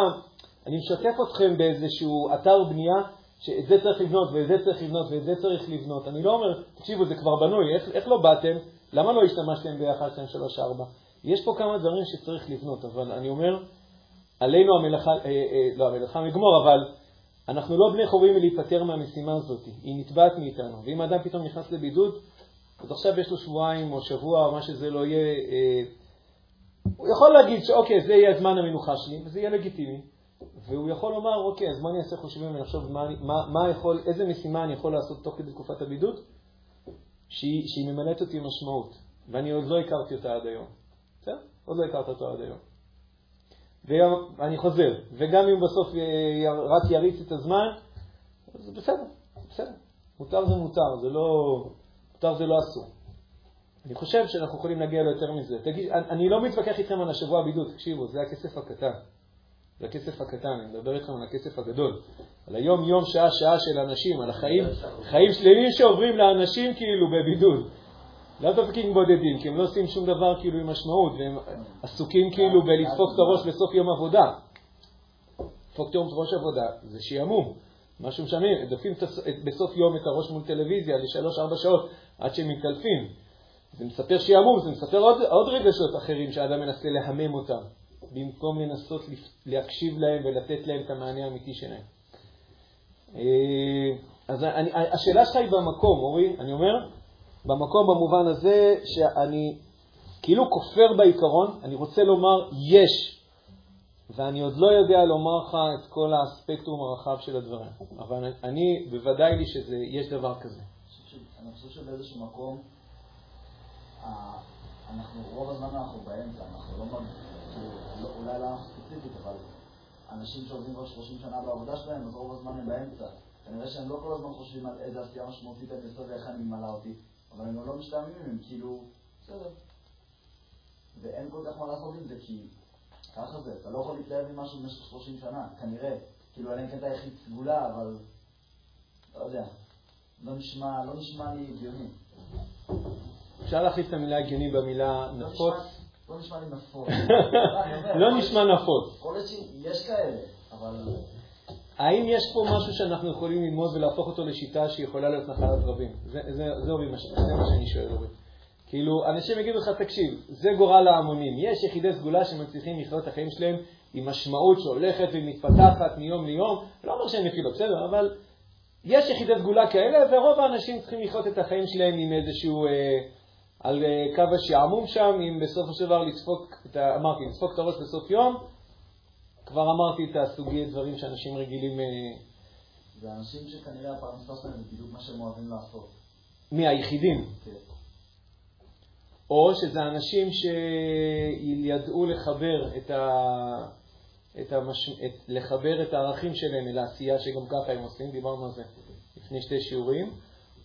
אני משתף אתכם באיזשהו אתר בנייה, שאת זה צריך לבנות, ואת זה צריך לבנות, ואת זה צריך לבנות. אני לא אומר, תקשיבו, זה כבר בנוי, איך, איך לא באתם? למה לא השתמשתם ב-1, 2, 3, 4? יש פה כמה דברים שצריך לבנות, אבל אני אומר, עלינו המלאכה, אה, אה, לא המלאכה מגמור, אבל אנחנו לא בני חורים מלהיפטר מהמשימה הזאת, היא נתבעת מאיתנו. ואם אדם פתאום נכנס לבידוד, אז עכשיו יש לו שבועיים או שבוע או מה שזה לא יהיה, אה, הוא יכול להגיד שאוקיי, זה יהיה זמן המנוחה שלי, וזה יהיה לגיטימי. והוא יכול לומר, אוקיי, אז מה אני אעשה חושבים ונחשוב מה, מה, מה יכול, איזה משימה אני יכול לעשות תוך כדי תקופת הבידוד, שהיא, שהיא ממלאת אותי משמעות, ואני עוד לא הכרתי אותה עד היום. בסדר? עוד לא הכרת אותו עד היום. ואני חוזר, וגם אם בסוף רק יריץ את הזמן, זה בסדר, בסדר. מותר זה מותר, זה לא... מותר זה לא אסור. אני חושב שאנחנו יכולים להגיע ליותר מזה. תגיד, אני לא מתווכח איתכם על השבוע הבידוד, תקשיבו, זה הכסף הקטן. זה הכסף הקטן, אני מדבר איתכם על הכסף הגדול. על היום-יום, שעה-שעה של אנשים, על החיים, חיים שלמים שעוברים לאנשים כאילו בבידוד. לאו דווקא בודדים, כי הם לא עושים שום דבר כאילו עם משמעות, והם עסוקים כאילו בלדפוק את הראש בסוף יום עבודה. לדפוק את ראש עבודה זה שעמום. משהו משעמם, דופקים בסוף יום את הראש מול טלוויזיה לשלוש-ארבע שעות עד שהם מתקלפים. זה מספר שעמום, זה מספר עוד, עוד רגשות אחרים שהאדם מנסה להמם אותם, במקום לנסות להקשיב להם ולתת להם את המענה האמיתי שלהם. אה, אז אני, השאלה שלך היא במקום, אורי, אני אומר, במקום במובן הזה שאני כאילו כופר בעיקרון, אני רוצה לומר יש, ואני עוד לא יודע לומר לך את כל הספקטרום הרחב של הדברים, אבל אני, בוודאי לי שיש דבר כזה. אני חושב שבאיזשהו מקום, אנחנו, רוב הזמן אנחנו באמצע, אנחנו לא, כאילו, לא אולי לא ספציפית, אבל אנשים שעובדים כבר 30 שנה בעבודה שלהם, אז רוב הזמן הם באמצע. כנראה שהם לא כל הזמן חושבים על איזה עשייה משמעותית אני עושה ואיך אני ממלא אותי, אבל הם לא משתעממים, הם כאילו, בסדר. ואין כל כך מה לעשות עם זה, כי ככה זה, אתה לא יכול להתלהב ממשהו במשך 30 שנה, כנראה. כאילו, אלא אם כן אתה סגולה, אבל לא יודע. לא נשמע, לא נשמע לי הגיוני. אפשר להחליף את המילה הגיוני במילה נפוץ? לא נשמע לי נפוץ. [LAUGHS] לא נשמע נפוץ. יכול להיות שיש כאלה, אבל... האם יש פה משהו שאנחנו יכולים ללמוד ולהפוך אותו לשיטה שיכולה להיות נחלת רבים? זה, מה שאני שואל, אורי. כאילו, אנשים יגידו לך, תקשיב, זה גורל ההמונים. יש יחידי סגולה שמצליחים לחיות את החיים שלהם עם משמעות שהולכת ומתפתחת מיום ליום. לא אומר שהם נפילות, בסדר, אבל יש יחידי סגולה כאלה, ורוב האנשים צריכים לחיות את החיים שלהם עם איזשהו, אה, על אה, קו השעמום שם, עם בסופו של דבר לדפוק, אמרתי, לדפוק את הראש בסוף יום. כבר אמרתי את הסוגי דברים שאנשים רגילים... אה, זה אנשים שכנראה הפרנסה שלהם זה בדיוק מה שהם אוהבים לעשות. מי, היחידים? כן. או שזה אנשים שידעו לחבר את, ה... את, המש... את... לחבר את הערכים שלהם אל העשייה שגם ככה הם עושים, דיברנו על זה לפני שתי שיעורים,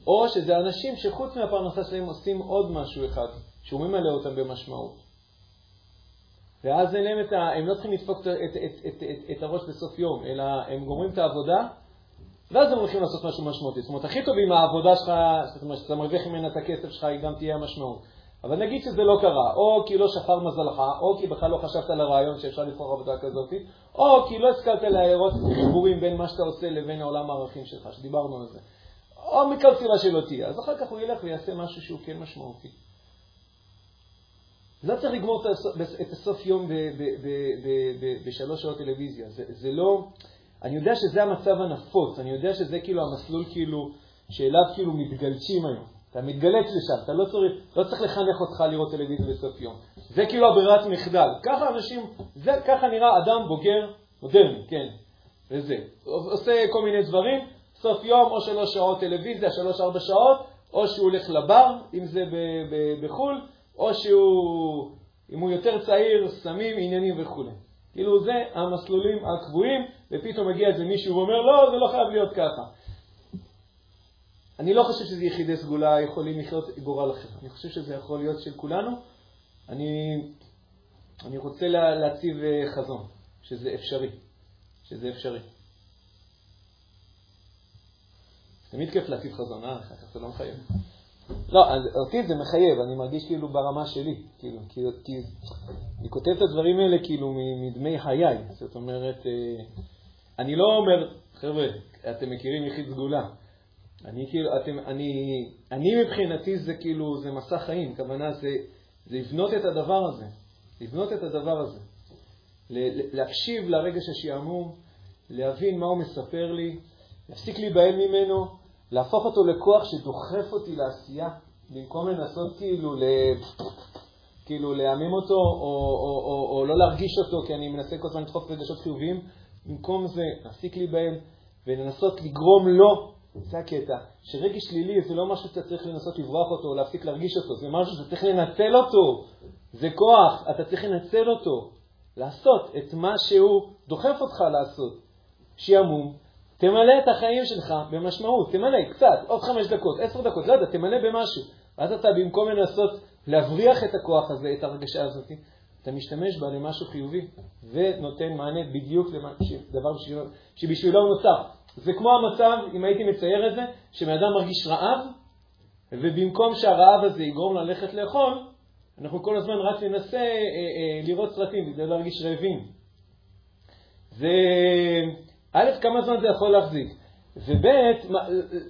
או שזה אנשים שחוץ מהפרנסה שלהם עושים עוד משהו אחד, שהוא ממלא אותם במשמעות. ואז אין להם את ה... הם לא צריכים לדפוק את, את, את, את, את, את הראש בסוף יום, אלא הם גומרים את העבודה, ואז הם הולכים לעשות משהו משמעותי. זאת אומרת, הכי טוב אם העבודה שלך, זאת אומרת, שאתה מרוויח ממנה את הכסף שלך, היא גם תהיה המשמעות. אבל נגיד שזה לא קרה, או כי לא שפר מזלך, או כי בכלל לא חשבת על הרעיון שאפשר לבחור עבודה כזאת, או כי לא השכלת להערות חיבורים בין מה שאתה עושה לבין העולם הערכים שלך, שדיברנו על זה. או מכל סיבה שלא תהיה. אז אחר כך הוא ילך ויעשה משהו שהוא כן משמעותי. לא צריך לגמור את הסוף יום בשלוש שעות טלוויזיה. זה, זה לא... אני יודע שזה המצב הנפוץ, אני יודע שזה כאילו המסלול כאילו, שאליו כאילו מתגלשים היום. אתה מתגלץ לשם, אתה לא צריך, לא צריך לחנך אותך לראות טלוויזיה בסוף יום. זה כאילו הברירת מחדל. ככה אנשים, זה, ככה נראה אדם בוגר מודרני, כן, וזה. עושה כל מיני דברים, סוף יום או שלוש שעות טלוויזיה, שלוש-ארבע שעות, או שהוא הולך לבר, אם זה בחו"ל, או שהוא, אם הוא יותר צעיר, סמים, עניינים וכו'. כאילו זה המסלולים הקבועים, ופתאום מגיע איזה מישהו ואומר, לא, זה לא חייב להיות ככה. אני לא חושב שזה יחידי סגולה יכולים לחיות גורל אחר. אני חושב שזה יכול להיות של כולנו. אני, אני רוצה לה, להציב אה, חזון, שזה אפשרי. שזה אפשרי. תמיד כיף להציב חזון, אה? אחר כך זה לא מחייב. לא, אותי זה מחייב, אני מרגיש כאילו ברמה שלי, כאילו, כי, כי אני כותב את הדברים האלה כאילו מדמי חיי, זאת אומרת, אה, אני לא אומר, חבר'ה, אתם מכירים יחיד סגולה, אני כאילו, אתם, אני, אני מבחינתי זה כאילו, זה מסע חיים, כוונה זה, זה לבנות את הדבר הזה, לבנות את הדבר הזה, להקשיב לרגש השעמום, להבין מה הוא מספר לי, להפסיק להיבהל ממנו, להפוך אותו לכוח שדוחף אותי לעשייה, במקום לנסות כאילו, ל... כאילו להעמים אותו או, או, או, או לא להרגיש אותו, כי אני מנסה כל הזמן לדחוף רגשות חיוביים, במקום זה להפסיק להיבהל ולנסות לגרום לו זה הקטע, שרגש שלילי זה לא משהו שאתה צריך לנסות לברוח אותו או להפסיק להרגיש אותו, זה משהו שאתה צריך לנצל אותו, זה כוח, אתה צריך לנצל אותו, לעשות את מה שהוא דוחף אותך לעשות. שעמום, תמלא את החיים שלך במשמעות, תמלא קצת, עוד חמש דקות, עשר דקות, לא יודע, תמלא במשהו. ואז אתה במקום לנסות להבריח את הכוח הזה, את הרגשה הזאת, אתה משתמש בה למשהו חיובי, ונותן מענה בדיוק לדבר שבשבילו הוא נוצר. זה כמו המצב, אם הייתי מצייר את זה, שבן אדם מרגיש רעב, ובמקום שהרעב הזה יגרום ללכת לאכול, אנחנו כל הזמן רק ננסה אה, אה, לראות סרטים כדי להרגיש רעבים. זה, א', כמה זמן זה יכול להחזיק, וב',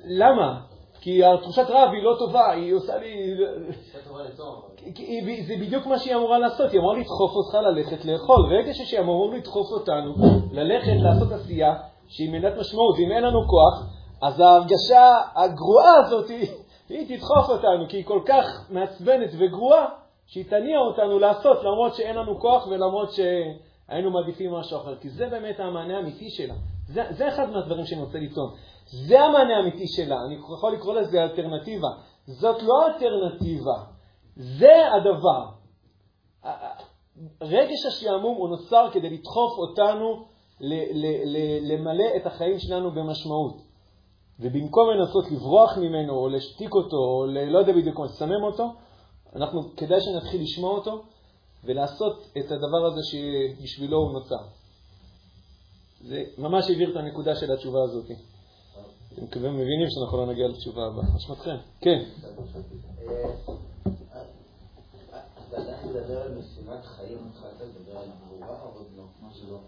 למה? כי התחושת רעב היא לא טובה, היא עושה לי... זה בדיוק מה שהיא אמורה לעשות, היא אמורה לדחוף אותך ללכת לאכול. רגע שהיא אמורה לדחוף אותנו ללכת לעשות עשייה שהיא מנת משמעות, ואם אין לנו כוח, אז ההרגשה הגרועה הזאת, היא תדחוף אותנו, כי היא כל כך מעצבנת וגרועה, שהיא תניע אותנו לעשות, למרות שאין לנו כוח ולמרות שהיינו מעדיפים משהו אחר. כי זה באמת המענה האמיתי שלה. זה, זה אחד מהדברים שאני רוצה לטעון. זה המענה האמיתי שלה. אני יכול לקרוא לזה אלטרנטיבה. זאת לא אלטרנטיבה, זה הדבר. רגש השעמום הוא נוצר כדי לדחוף אותנו למלא את החיים שלנו במשמעות. ובמקום לנסות לברוח ממנו, או להשתיק אותו, או לא יודע בדיוק מה, לסמם אותו, אנחנו, כדאי שנתחיל לשמוע אותו ולעשות את הדבר הזה שבשבילו הוא נוצר. זה ממש הבהיר את הנקודה של התשובה הזאת. אתם מבינים שאנחנו לא נגיע לתשובה הבאה. אשמתכם. כן. לא? לא.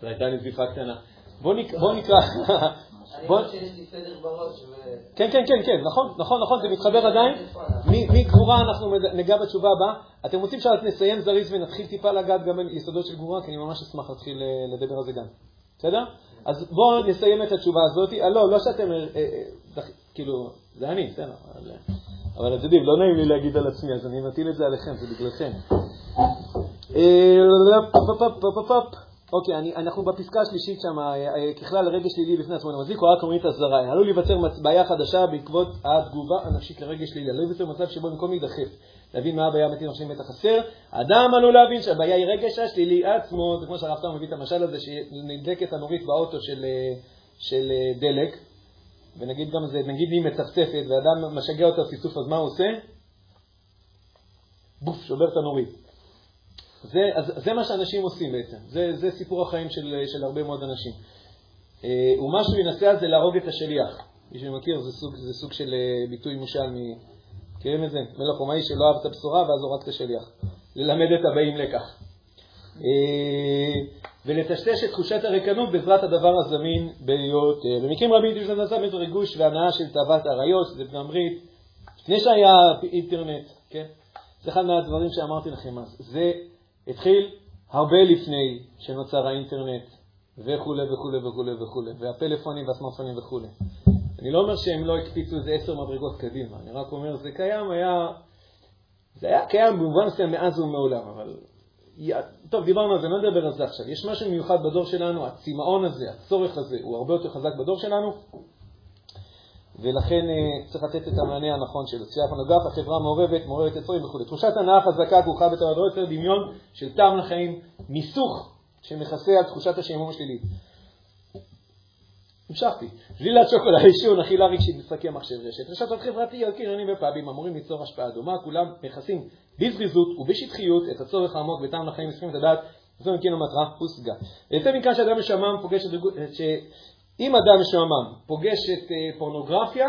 זו הייתה נזיפה קטנה. בוא נקרא. בראש. כן, כן, כן, כן, נכון, נכון, נכון, זה מתחבר עדיין. מגבורה אנחנו ניגע בתשובה הבאה. אתם רוצים שאנחנו נסיים זריז ונתחיל טיפה לגעת גם ביסודות של גבורה? כי אני ממש אשמח להתחיל אה, לדבר על זה גם. בסדר? אז בואו נסיים את התשובה הזאת. אה, לא, לא שאתם, אה, כאילו, זה אני, בסדר. אבל אתם יודעים, לא נעים לי להגיד על עצמי, אז אני מטיל את זה עליכם, זה בגללכם. אוקיי, אני, אנחנו בפסקה השלישית שם, אה, אה, ככלל רגש שלילי בפני עצמו, אני מזיק או רק אומרים את הזרה. עלול להיווצר בעיה חדשה בעקבות התגובה הנפשית לרגש שלילי. עלול להיווצר מצב שבו במקום להידחף, להבין מה הבעיה האמיתית אנחנו בטח חסר, האדם עלול להבין שהבעיה היא רגש השלילי עצמו, זה כמו שהרב תאום מביא את המשל הזה, שנדלקת הנורית באוטו של, אה, של דלק, ונגיד גם זה, נגיד היא מצפצפת, ואדם משגע אותה ציצוף, אז מה הוא עושה? בוף, שובר את הנורית. זה, אז, זה מה שאנשים עושים בעצם, זה, זה סיפור החיים של, של הרבה מאוד אנשים. אה, ומה שהוא ינסה זה להרוג את השליח. מי שמכיר, זה סוג, זה סוג של אה, ביטוי מושל, מכירים את זה? מלך רומאי שלא אהב את הבשורה ואז הורג את השליח. ללמד את הבאים לקח. אה, ולטשטש את תחושת הריקנות בעזרת הדבר הזמין ביותר. במקרים רבים יש לזה מצב ריגוש והנאה של תאוות האריות, שזה בנמרית, לפני שהיה אינטרנט, כן? זה אחד מהדברים שאמרתי לכם אז. זה התחיל הרבה לפני שנוצר האינטרנט וכולי וכולי וכולי וכולי, והפלאפונים והסמארטפונים וכולי. אני לא אומר שהם לא הקפיצו איזה עשר מדרגות קדימה, אני רק אומר, זה קיים, היה... זה היה קיים במובן מסוים מאז ומעולם, אבל... טוב, דיברנו על זה, לא נדבר על זה עכשיו. יש משהו מיוחד בדור שלנו, הצמאון הזה, הצורך הזה, הוא הרבה יותר חזק בדור שלנו, ולכן אה, צריך לתת את המענה הנכון שלו. צייר פונוגרף, החברה מעורבת, מעורבת יצורים וכו'. תחושת הנאה חזקה כרוכה בתורה לא יותר דמיון של טעם לחיים, מיסוך שמכסה על תחושת השעמום השלילית. המשכתי. שלילת שוקולד, עישון, אכילה רגשית, משחקי מחשב רשת, רשתות חברתיות, קריונים ופאבים אמורים ליצור השפעה דומה, כולם מכסים בזריזות ובשטחיות את הצורך העמוק בטעם לחיים, מסכים את הדעת, זו מכין המטרה, הושגה. יוצא מכאן שאדם משעמם פוגש את אם אדם משועמם פוגש את אה, פורנוגרפיה,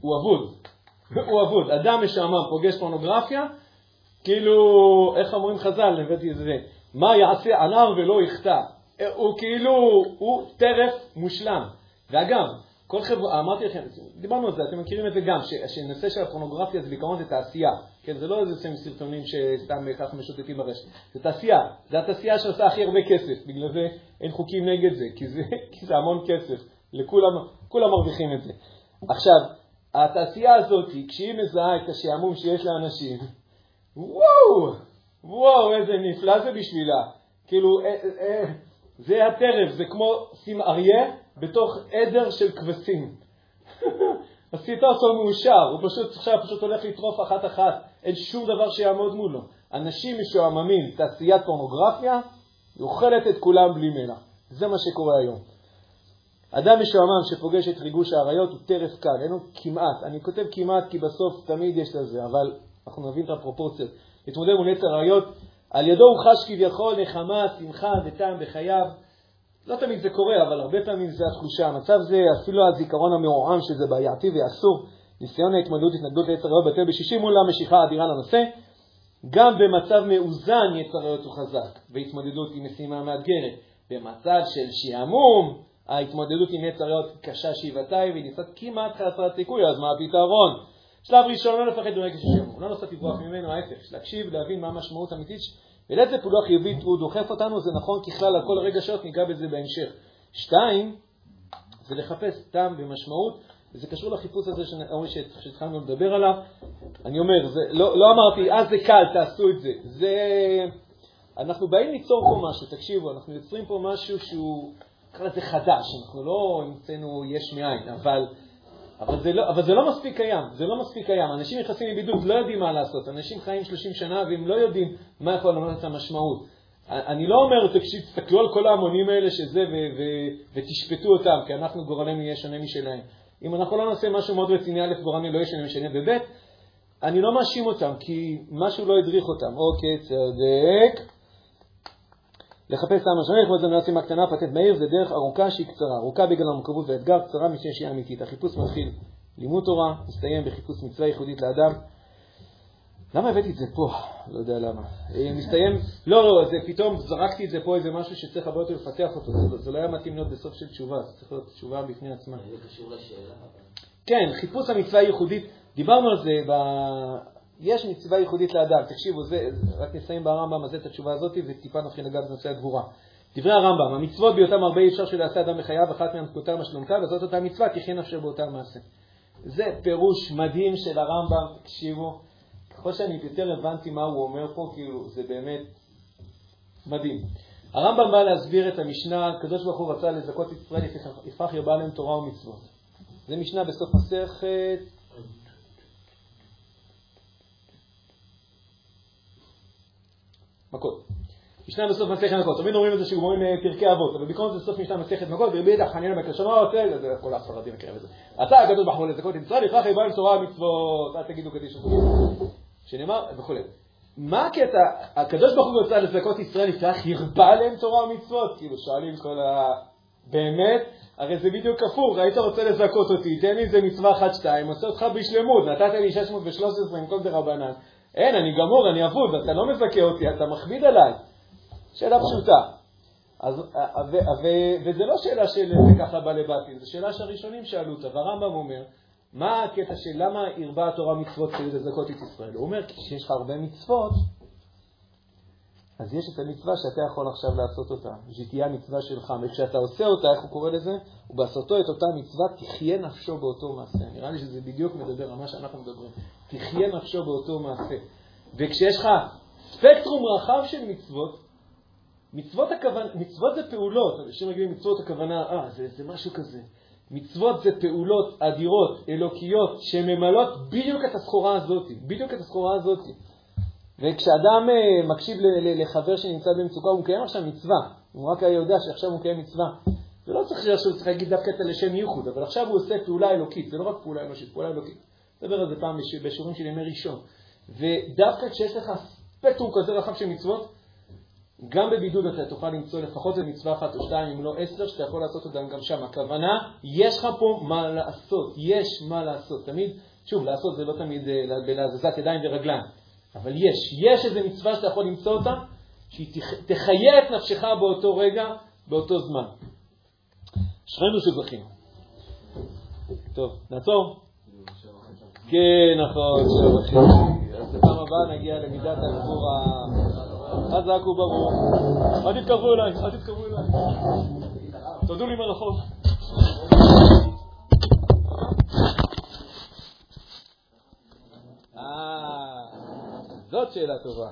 הוא אבוד. [LAUGHS] הוא אבוד. אדם משועמם פוגש פורנוגרפיה, כאילו, איך אומרים חז"ל, הבאתי את זה, מה יעשה ענר ולא יחטא. אה, הוא כאילו, הוא טרף מושלם. ואגב, כל חברה, אמרתי לכם, דיברנו על זה, אתם מכירים את זה גם, שנושא של הפורנוגרפיה זה בעיקרון זה תעשייה. כן, זה לא איזה שהם סרטונים שסתם ככה משוטטים ברשת. זה תעשייה, זה התעשייה שעושה הכי הרבה כסף, בגלל זה אין חוקים נגד זה, כי זה, [LAUGHS] כי זה המון כסף. לכולם, כולם מרוויחים את זה. עכשיו, התעשייה הזאת, כשהיא מזהה את השעמום שיש לאנשים, וואו, וואו, איזה נפלא זה בשבילה. כאילו, אה, אה, זה הטרף, זה כמו שים אריה בתוך עדר של כבשים. [LAUGHS] עשית אותו מאושר, הוא פשוט עכשיו פשוט הולך לטרוף אחת-אחת, אין שום דבר שיעמוד מולו. אנשים משועממים, תעשיית פורנוגרפיה, היא אוכלת את כולם בלי מלח. זה מה שקורה היום. אדם משועמם שפוגש את ריגוש האריות הוא טרף קל, אין לו כמעט, אני כותב כמעט כי בסוף תמיד יש לזה, אבל אנחנו נבין את הפרופורציות. להתמודד מול יצר האריות, על ידו הוא חש כביכול נחמה, שמחה וטעם בחייו. לא תמיד זה קורה, אבל הרבה פעמים זה התחושה. המצב זה אפילו הזיכרון המעורעם שזה בעייתי ואסור. ניסיון ההתמודדות, התנגדות ליצר האריות בטל בשישים מול המשיכה האדירה לנושא. גם במצב מאוזן יצר האריות הוא חזק, והתמודדות עם משימה מאתגרת. במצב של שעמום, ההתמודדות עם יצר האריות קשה שבעתיים והיא נמצאת כמעט חסרת סיכוי, אז מה הפתרון? שלב ראשון, לא לפחד ברגע של שעמום, לא לנסות לברוח ממנו, ההפך, להקשיב, להבין מה המשמעות האמיתית, ולאיזה פעולה חיובית הוא דוחף אותנו, זה נכון ככלל על כל הרגשות, ניגע בזה בהמשך. שתיים, זה לחפש טעם ומשמעות, וזה קשור לחיפוש הזה שהתחלנו לדבר עליו. אני אומר, זה, לא, לא אמרתי, אה, זה קל, תעשו את זה. זה... אנחנו באים ליצור פה משהו, תקשיבו, אנחנו יוצרים פה משהו שהוא, נקרא לזה חדש, אנחנו לא המצאנו יש מאין, אבל, אבל, זה לא, אבל זה לא מספיק קיים, זה לא מספיק קיים. אנשים נכנסים לבידוד, לא יודעים מה לעשות, אנשים חיים 30 שנה והם לא יודעים מה יכול למנות את המשמעות. אני לא אומר, תסתכלו על כל ההמונים האלה שזה ו- ו- ותשפטו אותם, כי אנחנו גורלנו יהיה שונה משלהם. אם אנחנו לא נעשה משהו מאוד רציני, א', גורלנו לא יהיה שונה משלהם, וב', אני לא מאשים אותם, כי משהו לא הדריך אותם. אוקיי, צודק. לחפש טעם השונה, לכבוד זמן משימה קטנה, פטנט מהיר, זה דרך ארוכה שהיא קצרה. ארוכה בגלל המורכבות והאתגר, קצרה משום שהיא אמיתית. החיפוש מתחיל לימוד תורה, מסתיים בחיפוש מצווה ייחודית לאדם. למה הבאתי את זה פה? לא יודע למה. אה, מסתיים, לא, לא, זה פתאום זרקתי את זה פה, איזה משהו שצריך הרבה יותר לפתח אותו. זה, זה לא היה מתאים להיות בסוף של תשובה, זה צריך להיות תשובה בפני עצמה. זה קשור לשאלה. כן, חיפוש המצווה הייחודית, דיברנו על זה. יש מצווה ייחודית לאדם. תקשיבו, זה, רק נסיים ברמב"ם הזה את התשובה הזאת, וטיפה נתחיל לגעת בנושא הגבורה. דברי הרמב"ם, המצוות בהיותם הרבה אי אפשר שלעשה אדם בחייו, אחת מהן פקותה משלומתה, וזאת אותה מצווה, תחיה נפשו באותה מעשה. זה פירוש מדהים של הרמב"ם, תקשיבו. ככל שאני יותר הבנתי מה הוא אומר פה, כאילו, זה באמת מדהים. הרמב"ם בא להסביר את המשנה, הקדוש ברוך הוא רצה לזכות את ישראל, יפח ירבה להם תורה ומצוות. זה משנה בסוף מסכת מכות. משנה בסוף מסכת מכות. תמיד אומרים את זה שגומרים פרקי אבות, אבל בעיקרון זה סוף משנה מסכת מכות, ורבי ידע חנין בקלשונות, זה כל הספרדים מכירים את זה. אתה הקדוש ברוך לזכות את ישראל, יפרח ירבה להם תורה ומצוות, אל תגידו קדיש שנאמר וכו'. מה הקטע? הקדוש ברוך הוא רצה לזכות ישראל, יפרח ירבה להם תורה ומצוות? כאילו שואלים כל ה... באמת? הרי זה בדיוק הפוך, היית רוצה לזכות אותי, תן לי איזה מצווה אחת שתיים, עושה אותך בשלמות, נתת לי 613 עם כל דרבנן. אין, אני גמור, אני אבוד, אתה לא מזכה אותי, אתה מכביד עליי. שאלה פשוטה. אז, ו, ו, וזה לא שאלה של ככה בא לבטים, זו שאלה שהראשונים שאלו אותה, והרמב"ם אומר, מה הקטע של למה הרבה התורה מצוות כדי לזכות את ישראל? הוא אומר, כשיש לך הרבה מצוות, אז יש את המצווה שאתה יכול עכשיו לעשות אותה, שהיא תהיה המצווה שלך, וכשאתה עושה אותה, איך הוא קורא לזה? ובעשותו את אותה מצווה, תחיה נפשו באותו מעשה. נראה לי שזה בדיוק מדבר על מה שאנחנו מדברים. תחיה נפשו באותו מעשה. וכשיש לך ספקטרום רחב של מצוות, מצוות, הכוונה, מצוות זה פעולות, אנשים רגילים מצוות הכוונה, אה, זה, זה משהו כזה. מצוות זה פעולות אדירות, אלוקיות, שממלאות בדיוק את הסחורה הזאת, בדיוק את הסחורה הזאת. וכשאדם אה, מקשיב לחבר שנמצא במצוקה, הוא מקיים עכשיו מצווה. הוא רק יודע שעכשיו הוא מקיים מצווה. זה לא צריך שהוא צריך להגיד דווקא את הלשם ייחוד, אבל עכשיו הוא עושה פעולה אלוקית, זה לא רק פעולה אנושית, פעולה אלוקית. נדבר על זה פעם בשיעורים של ימי ראשון. ודווקא כשיש לך ספקטרום כזה רחב של מצוות, גם בבידוד אתה תוכל למצוא לפחות איזה מצווה אחת או שתיים, אם לא עשר, שאתה יכול לעשות אותם גם שם. הכוונה, יש לך פה מה לעשות, יש מה לעשות. תמיד, שוב, לעשות זה לא תמיד אה, בהזזת ידיים ורגליים. אבל יש, יש איזו מצווה שאתה יכול למצוא אותה, שהיא תחיה את נפשך באותו רגע, באותו זמן. אשרינו שזכינו. טוב, נעצור? כן, נכון. אז בפעם הבאה נגיע למידת הדיבור חזק וברור. אל תתקרבו אליי, אל תתקרבו אליי. תודו לי מרחוק. אה... זאת שאלה טובה.